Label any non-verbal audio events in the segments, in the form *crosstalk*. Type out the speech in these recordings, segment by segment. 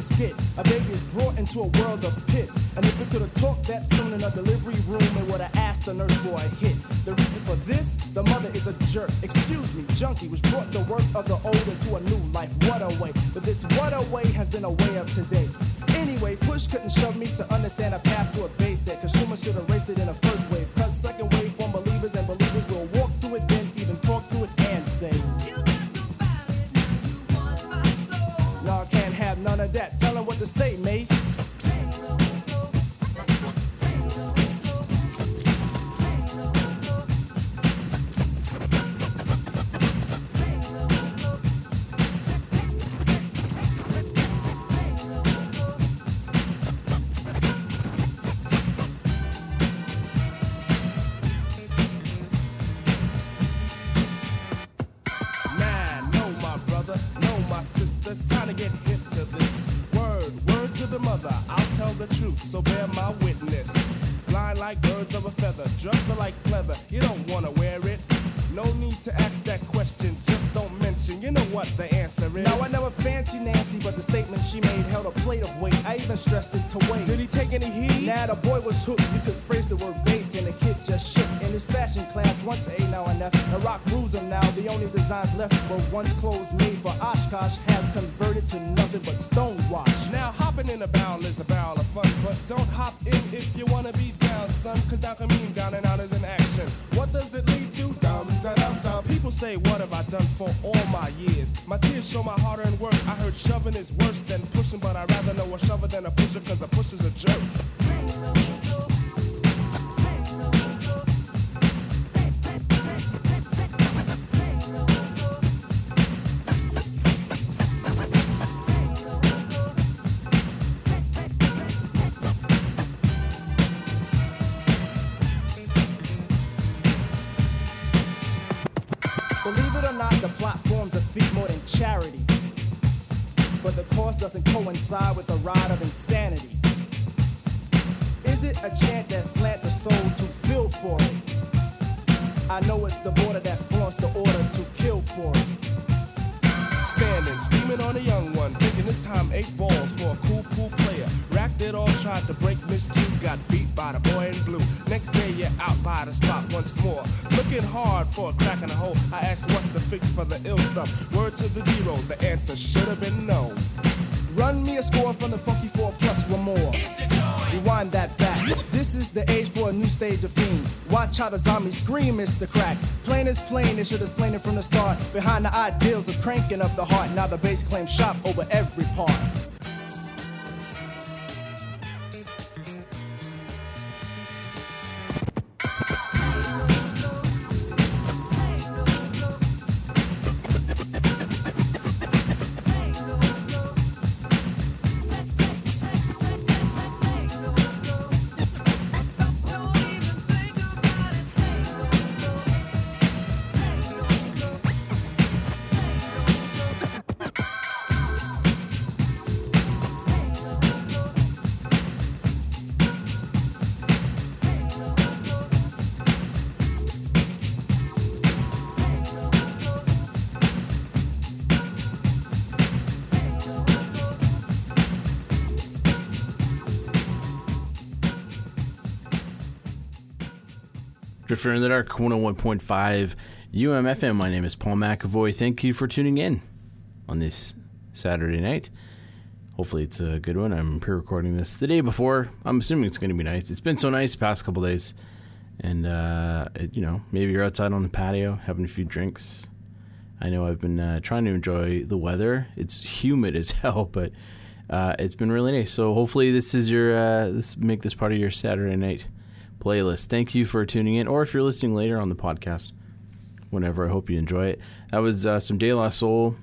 Skit. A baby is brought into a world of pits. And if we could have talked that soon in a delivery room, it would have asked the nurse for a hit. The reason for this, the mother is a jerk. Excuse me, junkie, which brought the work of the old into a new life. What a way. But this what a way has been a way of today. Anyway, push couldn't shove me to understand a path to a basic. Cause Schumer should have raced it in a first wave. Cause second wave the answer is. Now I never fancy Nancy, but the statement she made held a plate of weight. I even stressed it to weight. Did he take any heat? Nah, the boy was hooked. You could phrase the word base, and the kid just shook. In his fashion class, once A, now an F. The rock rules him now. The only designs left were once clothes made for Oshkosh has converted to nothing but stonewash. Now hopping in a barrel is a barrel of fun, but don't hop in if you wanna be down, son. Cause down can mean down and out is an action. What does it lead say, What have I done for all my years? My tears show my hard earned work. I heard shoving is worse than pushing, but I'd rather know a shover than a pusher, cause a pusher's a jerk. The cost doesn't coincide with the ride of insanity. Is it a chant that slant the soul to feel for it? I know it's the border that flaunts the order to kill for it. Standing, steaming on a young one, thinking this time eight balls for a cool pool player. Racked it all, tried to break Miss Two, got beat by the boy in blue. Next day you're out by the spot once more. Looking hard for a crack in the hole. I asked what's the fix for the ill stuff. Word to the zero, the answer should have been no. Run me a score from the funky four plus one more. Rewind that back. This is the age for a new stage of fiend. Watch how the zombies scream, it's the crack. Plain is plain, they should have slain it from the start. Behind the ideals of cranking up the heart. Now the bass claims shop over every part. Drifter in the Dark 101.5 UMFM. My name is Paul McAvoy. Thank you for tuning in on this Saturday night. Hopefully, it's a good one. I'm pre recording this the day before. I'm assuming it's going to be nice. It's been so nice the past couple days. And, uh, it, you know, maybe you're outside on the patio having a few drinks. I know I've been uh, trying to enjoy the weather. It's humid as *laughs* hell, but uh, it's been really nice. So hopefully, this is your uh, this make this part of your Saturday night playlist. Thank you for tuning in, or if you're listening later on the podcast, whenever. I hope you enjoy it. That was uh, some De La Soul,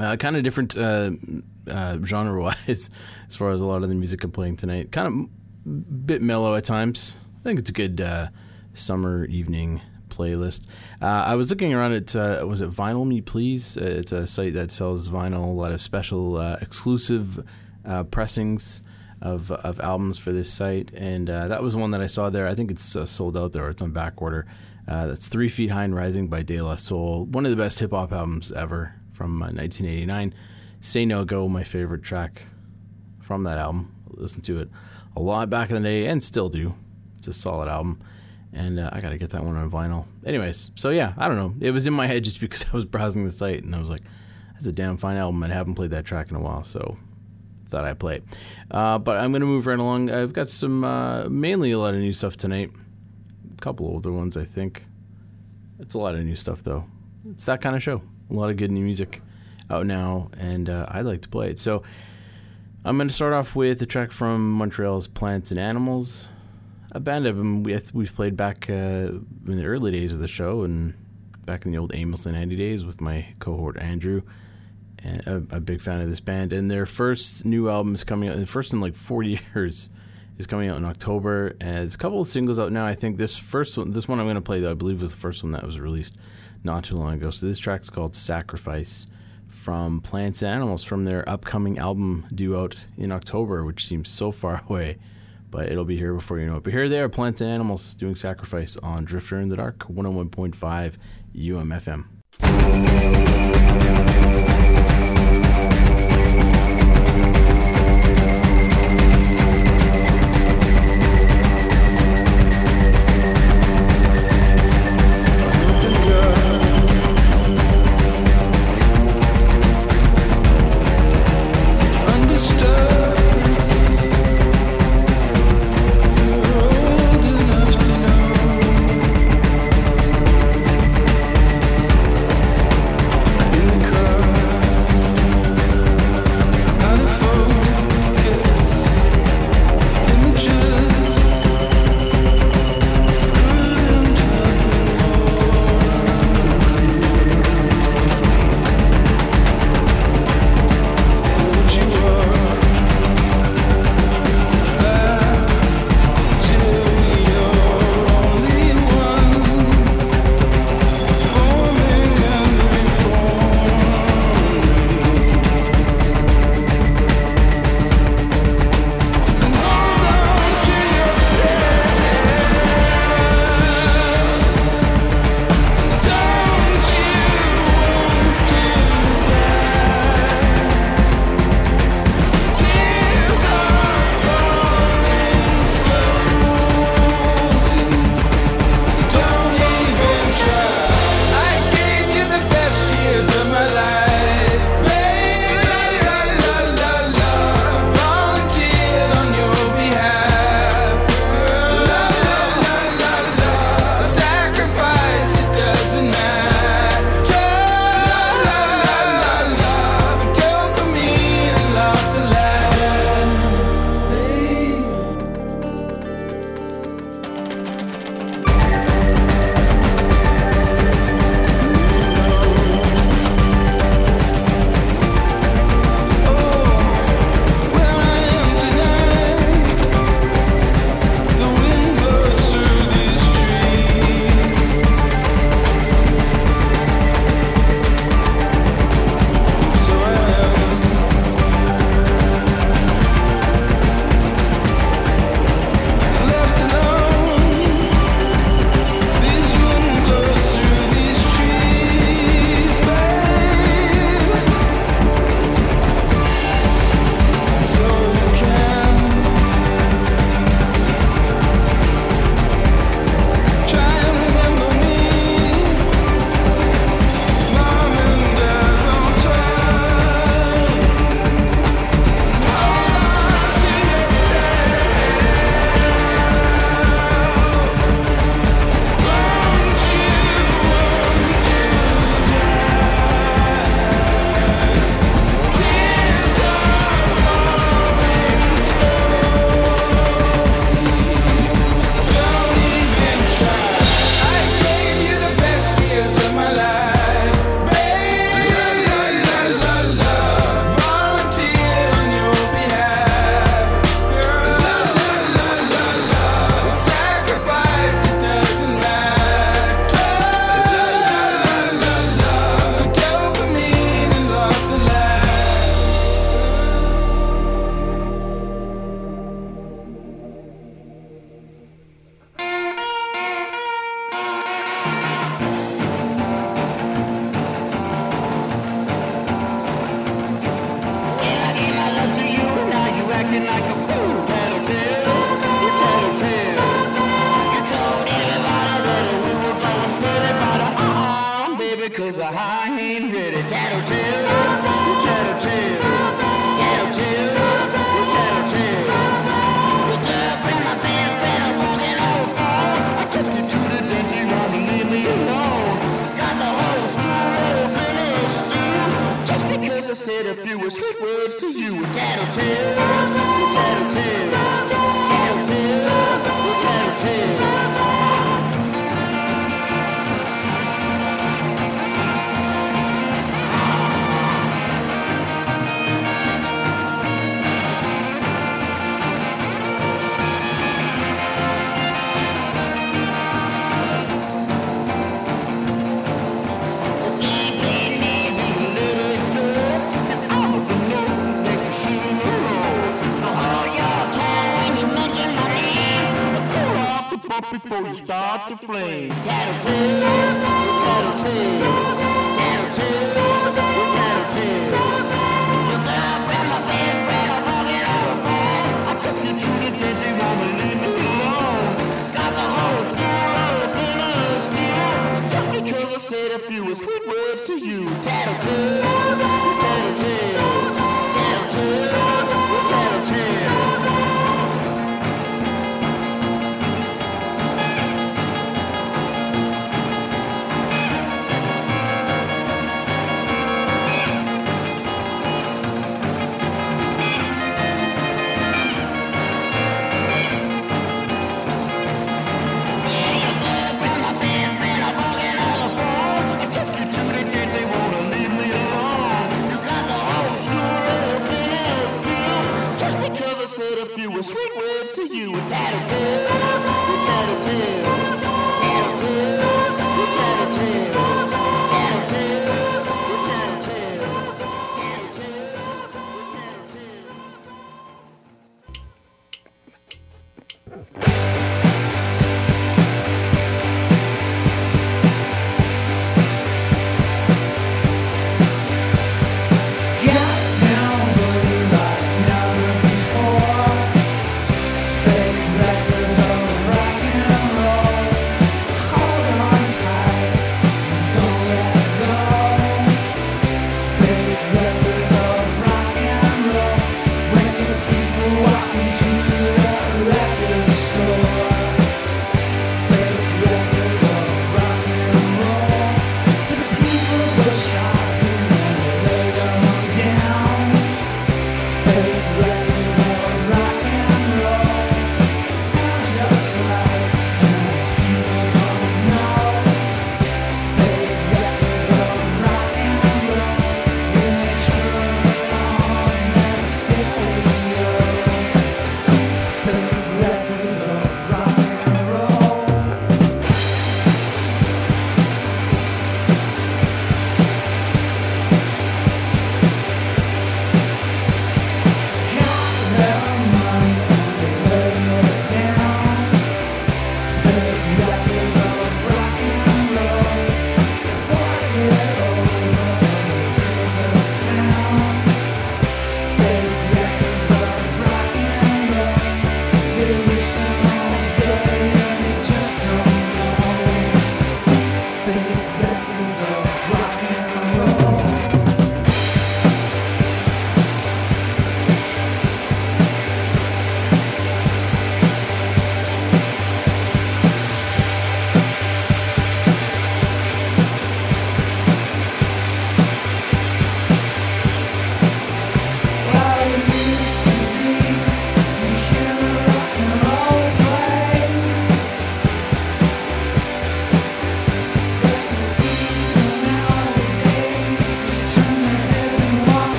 uh, kind of different uh, uh, genre wise *laughs* as far as a lot of the music I'm playing tonight. Kind of bit mellow at times. I think it's a good uh, summer evening playlist. Uh, I was looking around at uh, was it Vinyl Me Please? It's a site that sells vinyl, a lot of special exclusive pressings of of albums for this site, and uh, that was one that I saw there. I think it's sold out there. It's on back order. that's Three Feet High and Rising by De La Soul, one of the best hip hop albums ever from 1989. Say No Go, my favorite track from that album. Listen to it a lot back in the day, and still do. It's a solid album and uh, I got to get that one on vinyl. Anyways, so yeah, I don't know. It was in my head just *laughs* because I was browsing the site and I was like, "That's a damn fine album." I haven't played that track in a while, so thought I'd play. Uh, but I'm gonna move right along. I've got some uh, mainly a lot of new stuff tonight. A couple older ones, I think. It's a lot of new stuff though. It's that kind of show. A lot of good new music out now, and uh, I like to play it. So I'm going to start off with a track from Montreal's Plants and Animals a band we, we've played back uh, in the early days of the show and back in the old Amos and Andy days with my cohort Andrew. A, a big fan of this band. And their first new album is coming out, the first in like four *laughs* years, is coming out in October. And there's a couple of singles out now. I think this first one, this one I'm going to play, though, I believe was the first one that was released not too long ago. So this track's called Sacrifice from Plants and Animals from their upcoming album due out in October, which seems so far *laughs* away but it'll be here before you know it. But here they are, plants and animals doing sacrifice on Drifter in the Dark, 101.5 UMFM. said a few sweet words to you. Tattletales, tattletales, tattletales, tattletales, tattletales. the flame. Tattletale.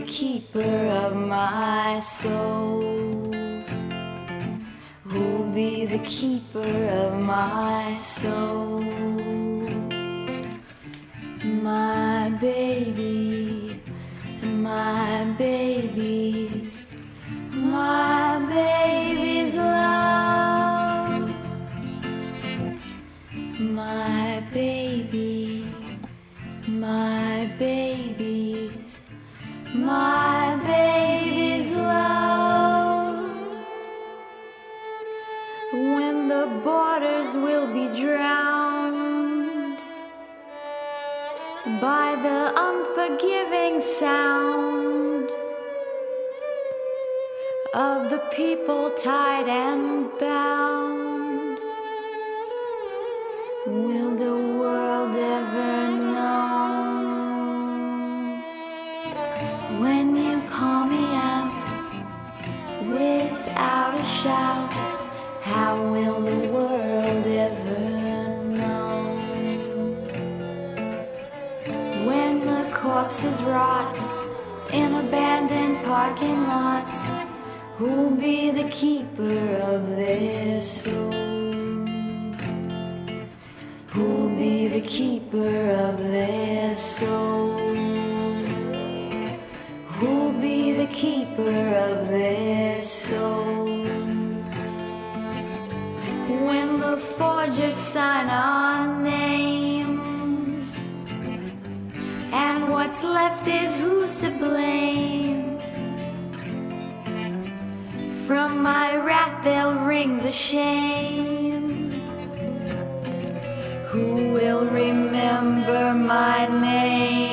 The keeper of my soul? Who'll be the keeper of my soul? My baby, when the borders will be drowned by the unforgiving sound of the people tied and bound. Who'll be the keeper of their souls? Who'll be the keeper of their souls? Who'll be the keeper of their souls? When the forgers sign our names, and what's left is who's to blame? My wrath they'll ring the shame. Who will remember my name?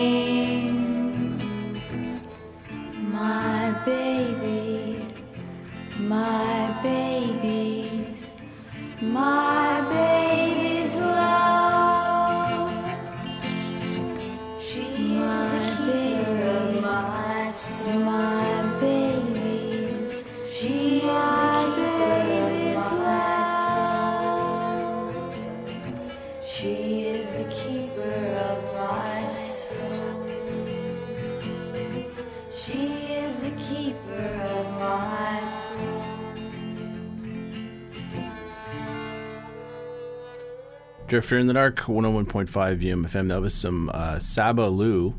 Drifter in the Dark, 101.5 UMFM. That was some uh, Sabalu,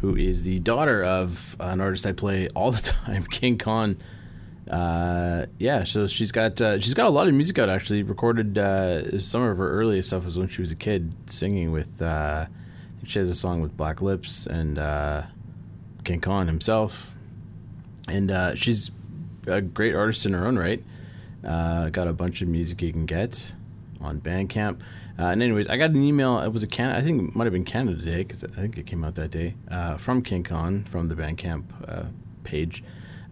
who is the daughter of an artist I play all the *laughs* time, King Khan. Uh, yeah, so she's got uh, she's got a lot of music out. Actually, recorded uh, some of her earliest stuff was when she was a kid, singing with. Uh, she has a song with Black Lips and uh, King Khan himself, and uh, she's a great artist in her own right. Uh, got a bunch of music you can get on Bandcamp. Uh, and anyways, I got an email. It was a Can. I think it might have been Canada Day because I think it came out that day uh, from King Khan from the Bandcamp uh, page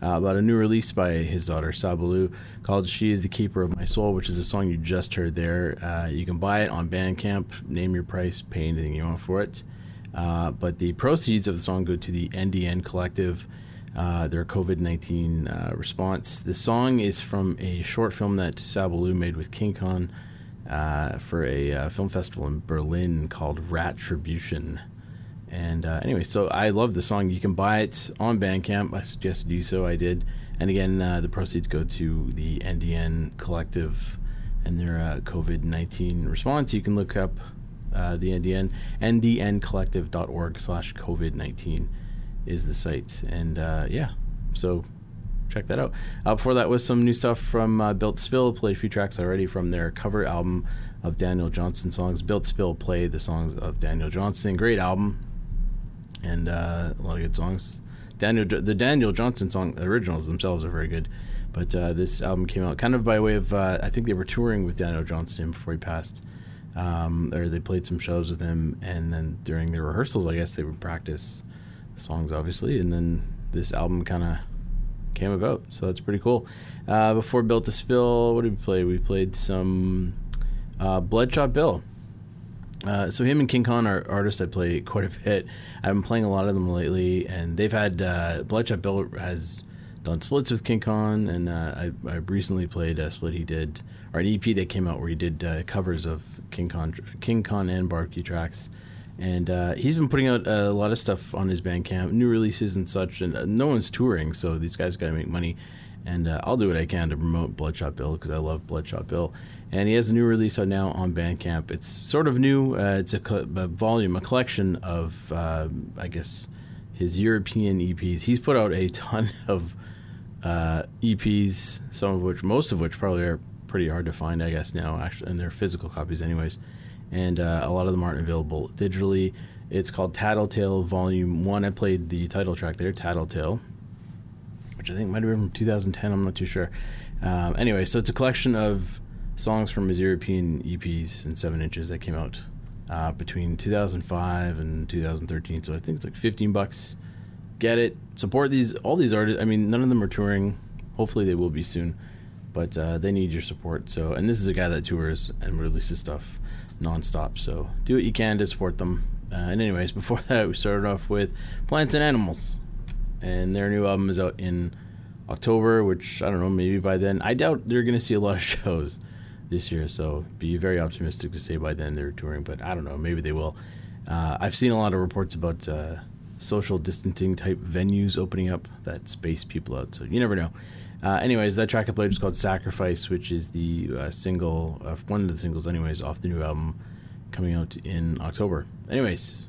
uh, about a new release by his daughter Sabalu called "She Is the Keeper of My Soul," which is a song you just heard there. Uh, you can buy it on Bandcamp. Name your price, pay anything you want for it. Uh, but the proceeds of the song go to the NDN Collective. Uh, their COVID 19 uh, response. The song is from a short film that Sabalu made with King Khan uh, for a film festival in Berlin called Rattribution. And uh, anyway, so I love the song. You can buy it on Bandcamp. I suggest you do so. I did. And again, uh, the proceeds go to the NDN Collective and their uh, COVID 19 response. You can look up uh, the NDN, ndncollective.org slash COVID 19 is the site. And uh, yeah, so check that out. Uh, before that was some new stuff from Built Spill. Played a few tracks already from their cover album of Daniel Johnston songs. Built Spill played the songs of Daniel Johnston. Great album, and uh, a lot of good songs. Daniel, the Daniel Johnston song originals themselves are very good, but uh, this album came out kind of by way of uh, I think they were touring with Daniel Johnston before he passed, um, or they played some shows with him, and then during their rehearsals, I guess they would practice the songs, obviously, and then this album kind of came about. So that's pretty cool. Uh, before Built to Spill, what did we play? We played some uh, Bloodshot Bill. Uh, so him and King Khan are artists I play quite a bit. I've been playing a lot of them lately, and they've had uh, Bloodshot Bill has done splits with King Khan, and uh, I, I recently played a split he did, or an EP that came out where he did uh, covers of King Khan, King Khan and barbecue tracks. And uh, he's been putting out a lot of stuff on his Bandcamp, new releases and such. And uh, no one's touring, so these guys got to make money. And uh, I'll do what I can to promote Bloodshot Bill because I love Bloodshot Bill. And he has a new release out now on Bandcamp. It's sort of new. Uh, it's a, co- a volume, a collection of, uh, I guess, his European EPs. He's put out a ton *laughs* of uh, EPs, some of which, most of which, probably are pretty hard to find, I guess now, actually, and they're physical copies, anyways and uh, a lot of them aren't available digitally. It's called Tattletale Volume 1. I played the title track there, Tattletale, which I think might have been from 2010. I'm not too sure. Um, anyway, so it's a collection of songs from his European EPs and 7 inches that came out uh, between 2005 and 2013. So I think it's like 15 bucks. Get it. Support these, all these artists. I mean, none of them are touring. Hopefully they will be soon. But uh, they need your support. So, and this is a guy that tours and releases stuff nonstop. So do what you can to support them. Uh, and anyways, *laughs* before that, we started off with Plants and Animals, and their new album is out in October. Which I don't know, maybe by then. I doubt they're going to see a lot of *laughs* shows this year. So be very optimistic to say by then they're touring, but I don't know, maybe they will. Uh, I've seen a lot of reports about uh, social distancing type venues opening up that space people out. So you never know. Uh, anyways, that track I played was called "Sacrifice," which is the uh, single, uh, one of the singles, anyways, off the new album coming out in October. Anyways,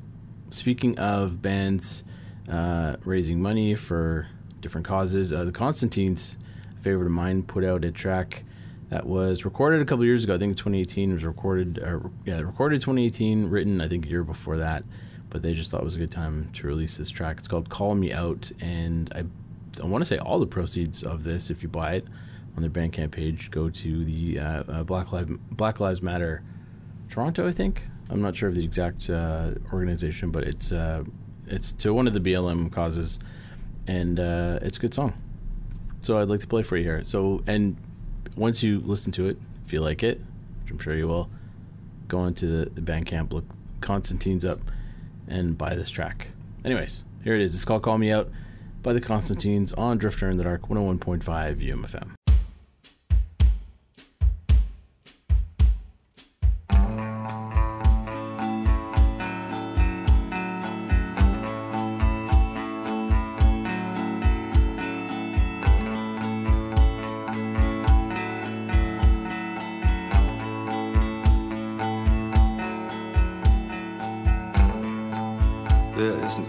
speaking of bands uh, raising money for different causes, the Constantines, favorite of mine, put out a track that was recorded a couple years ago. I think 2018 was recorded. yeah, recorded 2018, written I think a year before that. But they just thought it was a good time to release this track. It's called "Call Me Out," and I I want to say all the proceeds of this, if you buy it on their Bandcamp page, go to the uh, uh, Black Lives Black Lives Matter Toronto. I think I'm not sure of the exact uh, organization, but it's uh, it's to one of the BLM causes, and uh, it's a good song. So I'd like to play for you here. So and once you listen to it, if you like it, which I'm sure you will, go into the, Bandcamp, look Constantine's up, and buy this track. Anyways, here it is. It's called "Call Me Out." by the Constantines on Drifter in the Dark 101.5 UMFM.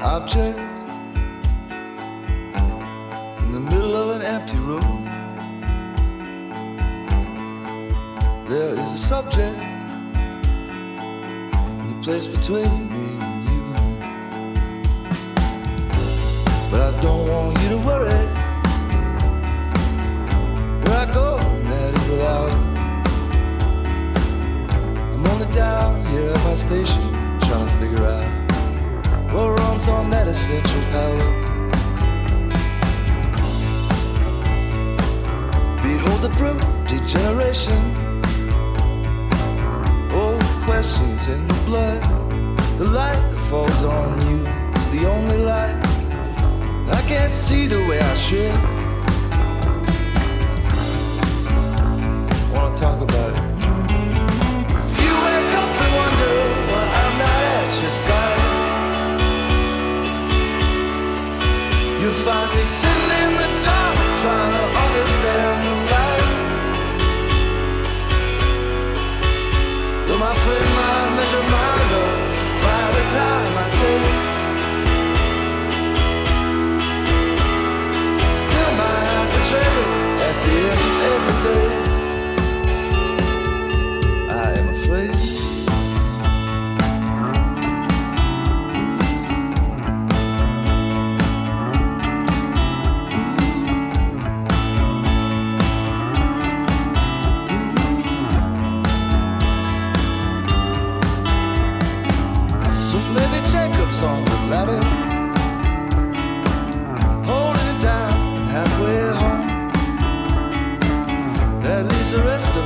There is an object in the middle of an empty room. There is a subject in the place between power. Behold the brute degeneration. Old questions in the blood. The light that falls on you is the only light. I can't see the way I should. Wanna talk about it? If you wake up and wonder why I'm not at your side. Find me sitting in the dark trying to understand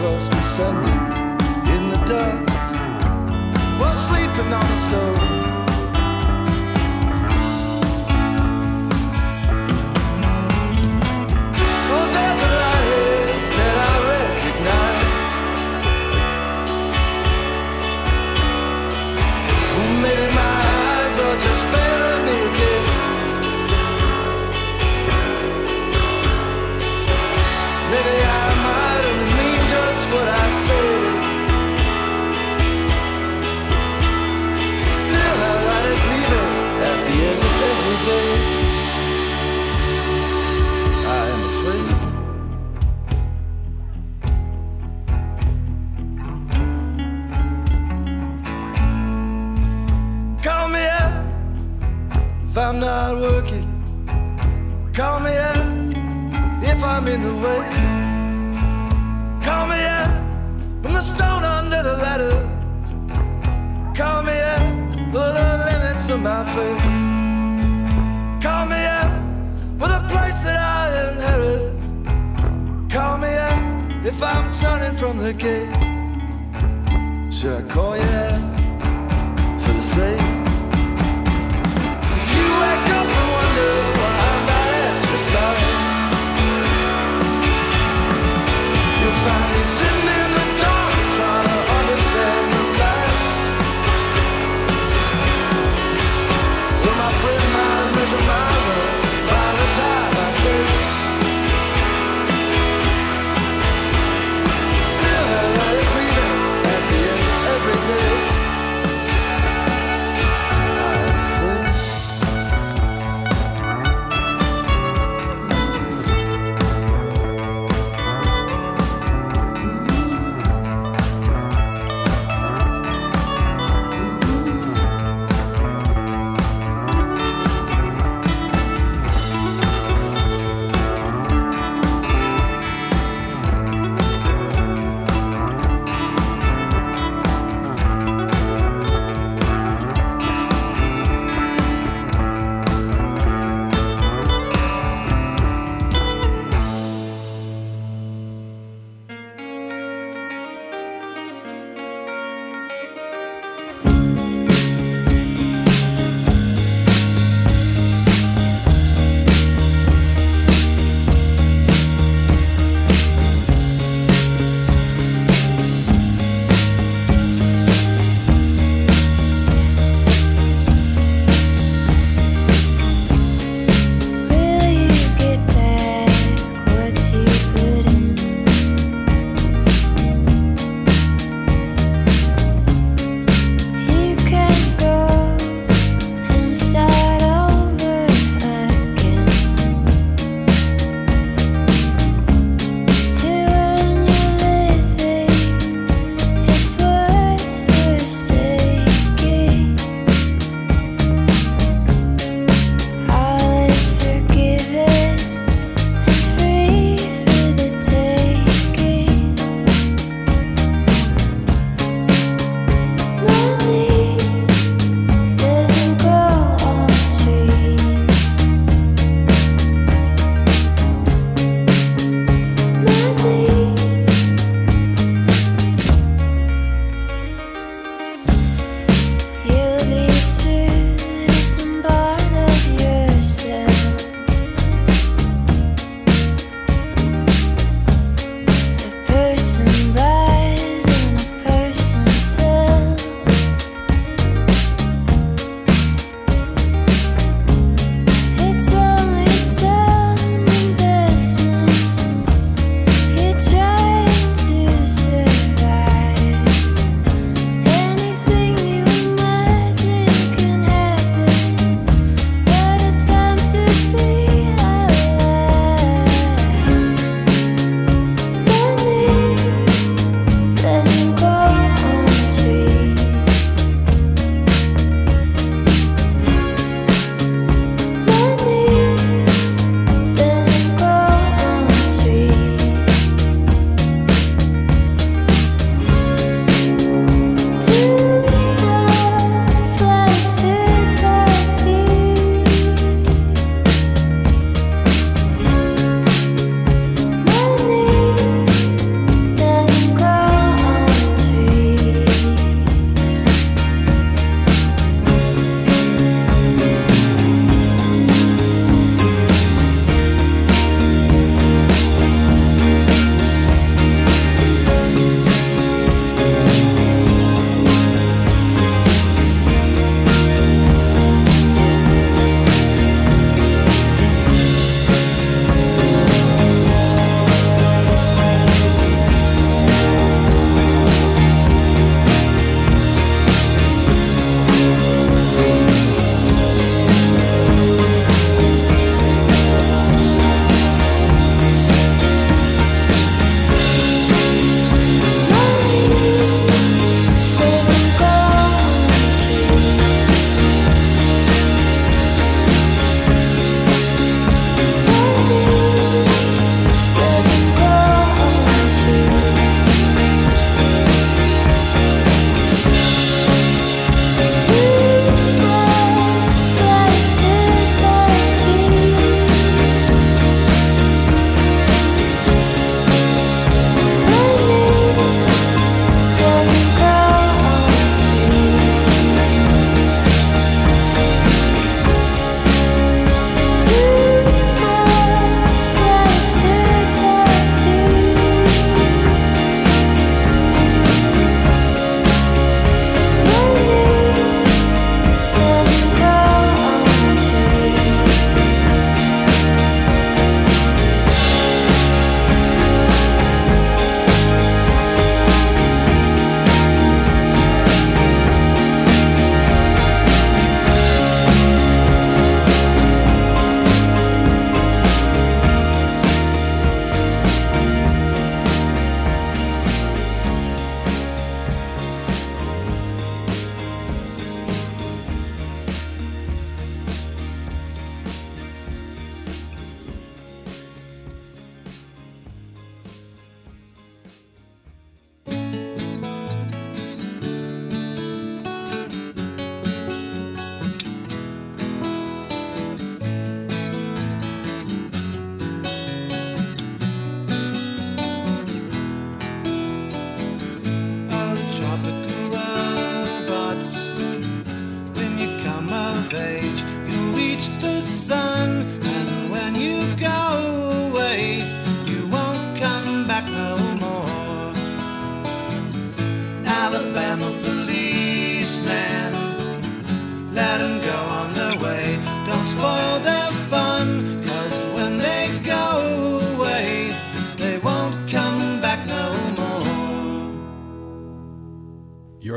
us descending in the dust. While sleeping on the stove.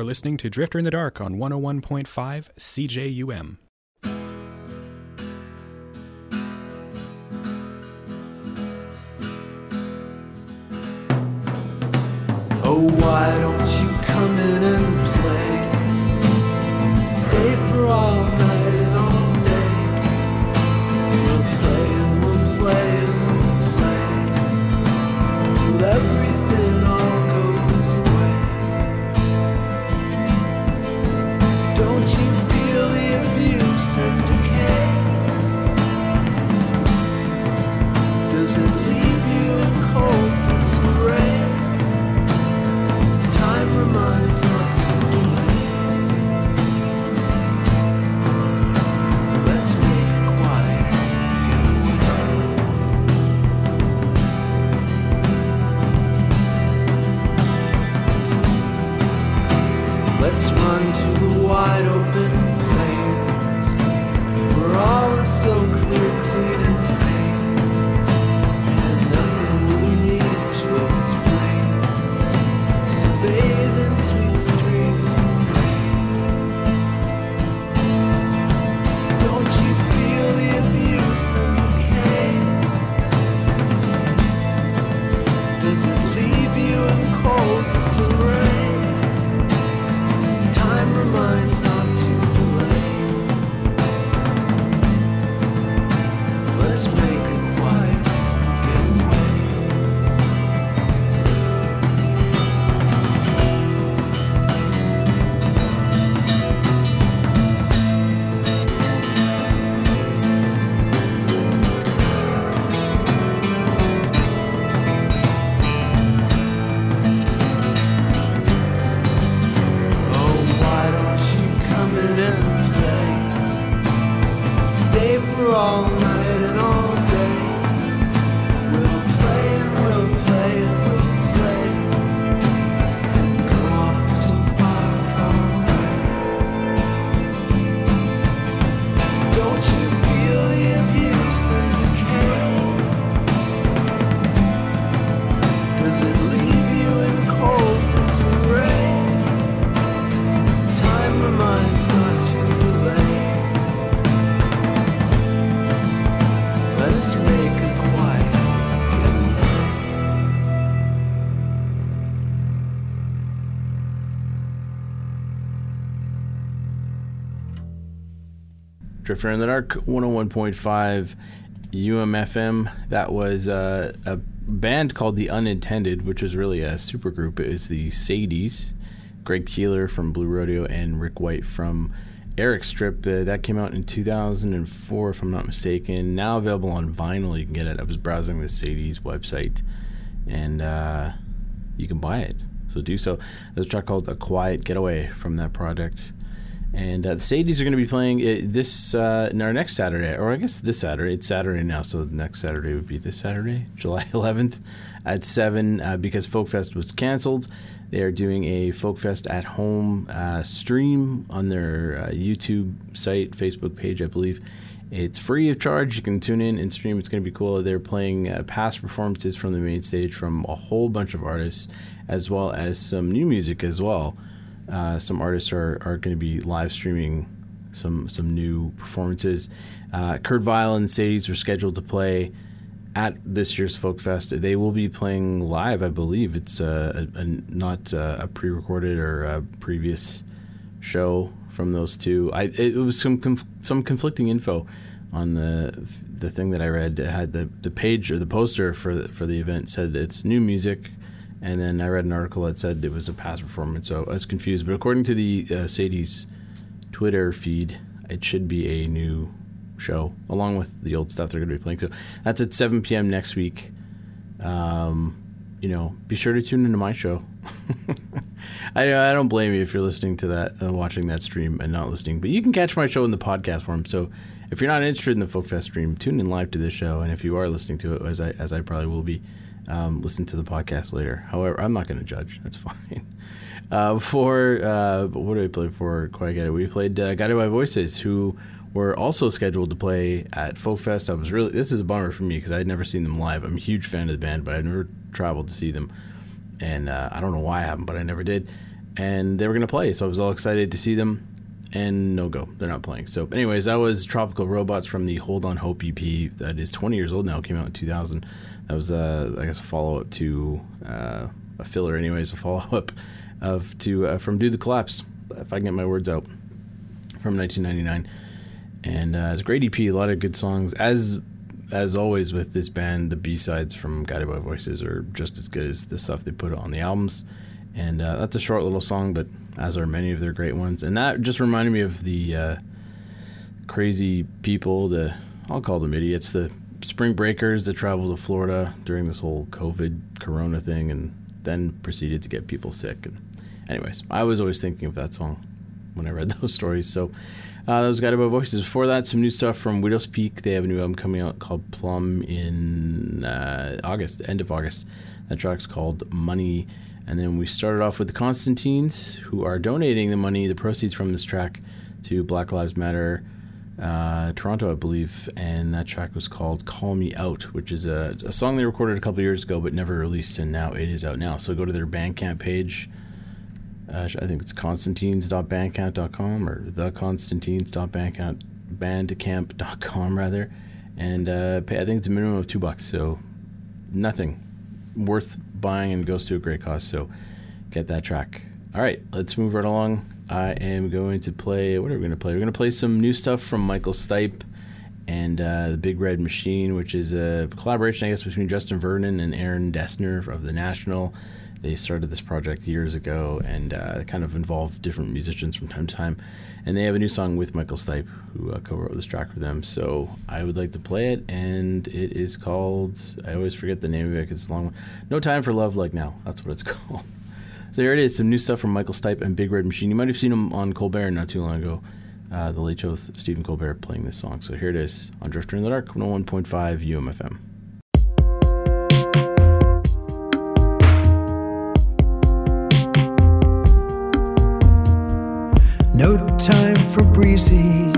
You're listening to Drifter in the Dark on 101.5 CJUM. Oh, why don't you Drifter in the Dark 101.5 UMFM. That was uh, a band called The Unintended, which was really a supergroup. It was the Sadies, Greg Keelor from Blue Rodeo, and Rick White from Eric's Trip. Uh, that came out in 2004, if I'm not mistaken. Now available on vinyl. You can get it. I was browsing the Sadies website, and uh, you can buy it. So do so. There's a track called A Quiet Getaway from that project. And uh, the Sadies are going to be playing it this uh, our next Saturday, or I guess this Saturday. It's Saturday now, so the next Saturday would be this Saturday, *laughs* July 11th, at seven. Uh, because Folk Fest was canceled, they are doing a Folk Fest at home uh, stream on their uh, YouTube site, Facebook page, I believe. It's free of charge. You can tune in and stream. It's going to be cool. They're playing uh, past performances from the main stage from a whole bunch of artists, as well as some new music as well. Uh, some artists are, are going to be live streaming some some new performances. Uh, Kurt Vile and Sadies are scheduled to play at this year's Folk Fest. They will be playing live, I believe. It's uh, a, a, not uh, a pre-recorded or a previous show from those two. I it was some conf- some conflicting info on the the thing that I read. It had the the page or the poster for the, for the event said it's new music and then I read an article that said it was a past performance, so I was confused. But according to the uh, Sadie's Twitter feed, it should be a new show along with the old stuff they're going to be playing. So that's at 7 p.m. next week. Um, you know, be sure to tune into my show. *laughs* I, I don't blame you if you're listening to that, uh, watching that stream, and not listening. But you can catch my show in the podcast form. So if you're not interested in the Folk Fest stream, tune in live to this show. And if you are listening to it, as I as I probably will be, um, listen to the podcast later. However, I'm not going to judge. That's *laughs* fine. Uh, for uh, what did we play for? Quite get it. We played uh, Guided by Voices, who were also scheduled to play at Folk Fest. I was really this is a bummer for me because I had never seen them live. I'm a huge fan of the band, but I'd never traveled to see them, and uh, I don't know why I haven't, but I never did. and they were going to play. So I was all excited to see them. And no go, they're not playing. So, anyways, that was Tropical Robots from the Hold On Hope EP that is 20 years old now. Came out in 2000. That was, uh, I guess, a follow up to uh, a filler, anyways, a follow up of to uh, from Do the Collapse. If I can get my words out, from 1999, and uh, it's a great EP. A lot of good songs. As as always with this band, the B sides from Guided by Voices are just as good as the stuff they put on the albums. And uh, that's a short little song, but as are many of their great ones. And that just reminded me of the uh, crazy people, the I'll call them idiots, the spring breakers that traveled to Florida during this whole COVID Corona thing, and then proceeded to get people sick. And anyways, I was always thinking of that song when I read *laughs* those stories. So uh, that was Guided by Voices. Before that, some new stuff from Widowspeak. They have a new album coming out called Plum in uh, August, end of August. That track's called Money. And then we started off with the Constantines, who are donating the money, the proceeds from this track, to Black Lives Matter uh, Toronto, I believe. And that track was called Call Me Out, which is a, a song they recorded a couple years ago but never released, and now it is out now. So go to their Bandcamp page. Uh, I think it's constantines.bandcamp.com or theconstantines.bandcamp.com rather. And uh, pay, I think it's a minimum of two bucks, so nothing worth buying and goes to a great cause. So get that track. All right, let's move right along. I am going to play. What are we going to play? We're going to play some new stuff from Michael Stipe and uh, the Big Red Machine, which is a collaboration, I guess, between Justin Vernon and Aaron Dessner of the National. They started this project years ago and uh, kind of involved different musicians from time to time. And they have a new song with Michael Stipe, who uh, co-wrote this track for them. So I would like to play it, and it is called. I always forget the name of it because it's a long one. No time for love like now. That's what it's *laughs* called. So here it is, some new stuff from Michael Stipe and Big Red Machine. You might have seen him on Colbert not too long ago. Uh, the Late Show with Stephen Colbert playing this song. So here it is on Drifter in the Dark, 101.5 UMFM. No time for breezy.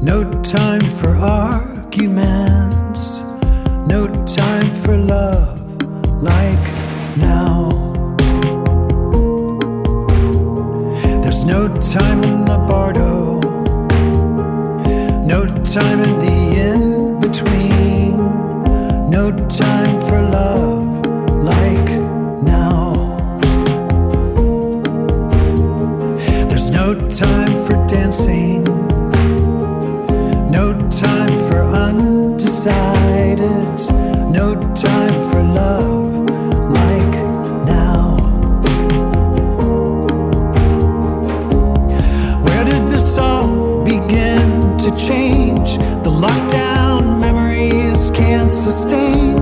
No time for arguments. No time for love like now. There's no time in the bardo. No time in the in between. No time for love no time for dancing, no time for undecided, no time for love like now. Where did this all begin to change? The lockdown memories can't sustain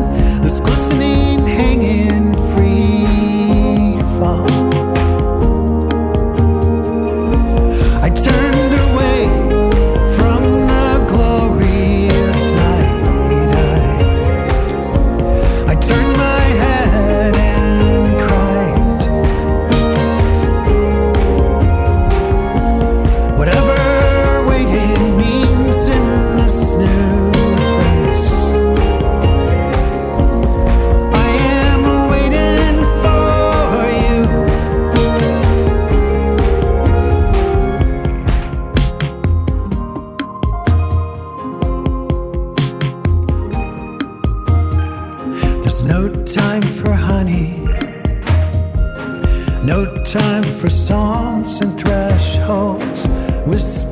for songs and thresholds. Whisper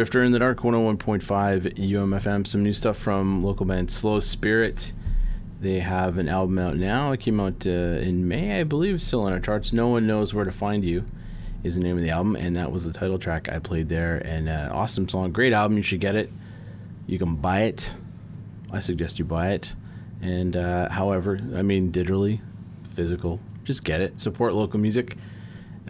Drifter in the Dark 101.5 UMFM. Some new stuff from local band Slow Spirit. They have an album out now. It came out uh, in May, I believe, still on our charts. No One Knows Where to Find You is the name of the album, and that was the title track I played there. And uh, awesome song. Great album. You should get it. You can buy it. I suggest you buy it. And uh, however, I mean, digitally, physical, just get it. Support local music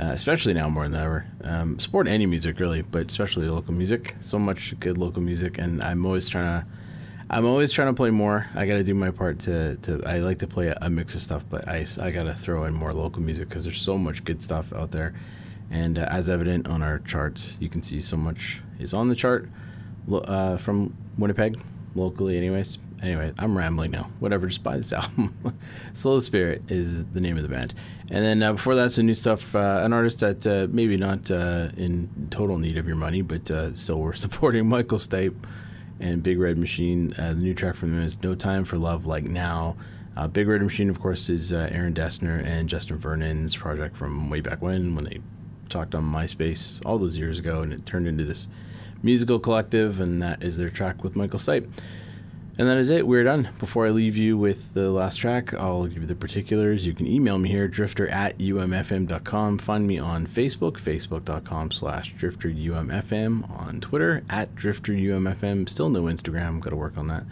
uh, especially now more than ever. Um, support any music really, but especially local music. So much good local music, and I'm always trying to. I'm always trying to play more. I got to do my part to, to. I like to play a, mix of stuff, but I, I got to throw in more local music because there's so much good stuff out there. And uh, as evident on our charts, you can see so much is on the chart uh, from Winnipeg, locally, anyways. Anyway, I'm rambling now. Whatever, just buy this *laughs* album. Slow Spirit is the name of the band. And then uh, before that, some new stuff. Uh, an artist that uh, maybe not uh, in total need of your money, but uh, still we're *laughs* supporting Michael Stipe and Big Red Machine. Uh, the new track from them is No Time for Love Like Now. Big Red Machine, of course, is Aaron Dessner and Justin Vernon's project from way back when, when they talked on MySpace all those years ago, and it turned into this musical collective, and that is their track with Michael Stipe. And that is it. We're done. Before I leave you with the last track, I'll give you the particulars. You can email me here, drifter at umfm.com. Find me on Facebook, facebook.com slash drifterumfm. On Twitter, at drifterumfm. Still no Instagram. Got to work on that.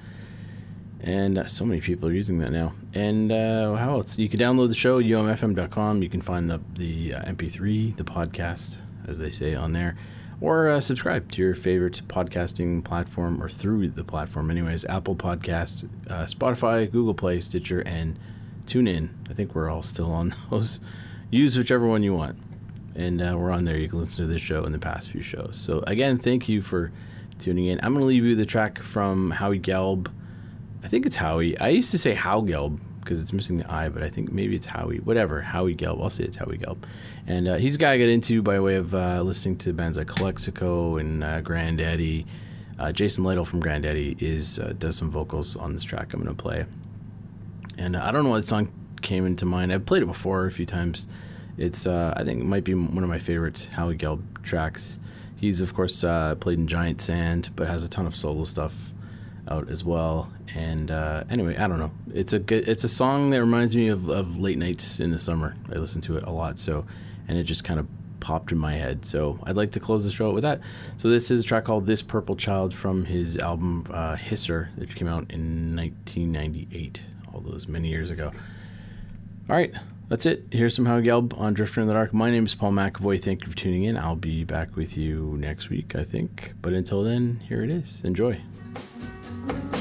And uh, so many people are using that now. And uh, how else? You can download the show, umfm.com. You can find the, the uh, MP3, the podcast, as they say on there. Or uh, subscribe to your favorite podcasting platform or through the platform, anyways. Apple Podcast, uh, Spotify, Google Play, Stitcher, and TuneIn. I think we're all still on *laughs* those. Use whichever one you want and uh, we're on there. You can listen to this show and the past few shows. So again, thank you for tuning in. I'm going to leave you the track from Howie Gelb. I think it's Howie. I used to say How Gelb because it's missing the I, but I think maybe it's Howie. Whatever, Howie Gelb. I'll say it's Howie Gelb. And uh, he's a guy I got into by way of uh, listening to bands like Calexico and uh, Grandaddy. Uh, Jason Lytle from Grandaddy is uh, does some vocals on this track I'm going to play. And uh, I don't know what song came into mind. I've played it before a few times. It's uh, I think it might be one of my favorite Howie Gelb tracks. He's of course uh, played in Giant Sand, but has a ton of solo stuff out as well. And uh, anyway, I don't know. It's a good. It's a song that reminds me of, of late nights in the summer. I listen to it a lot. So, and it just kind of popped in my head. So I'd like to close the show out with that. So this is a track called "This Purple Child" from his album uh, Hisser, that came out in 1998. All those many years ago. All right, that's it. Here's some Howie Gelb on Drifter in the Dark. My name is Paul McAvoy. Thank you for tuning in. I'll be back with you next week, I think. But until then, here it is. Enjoy. Thank you.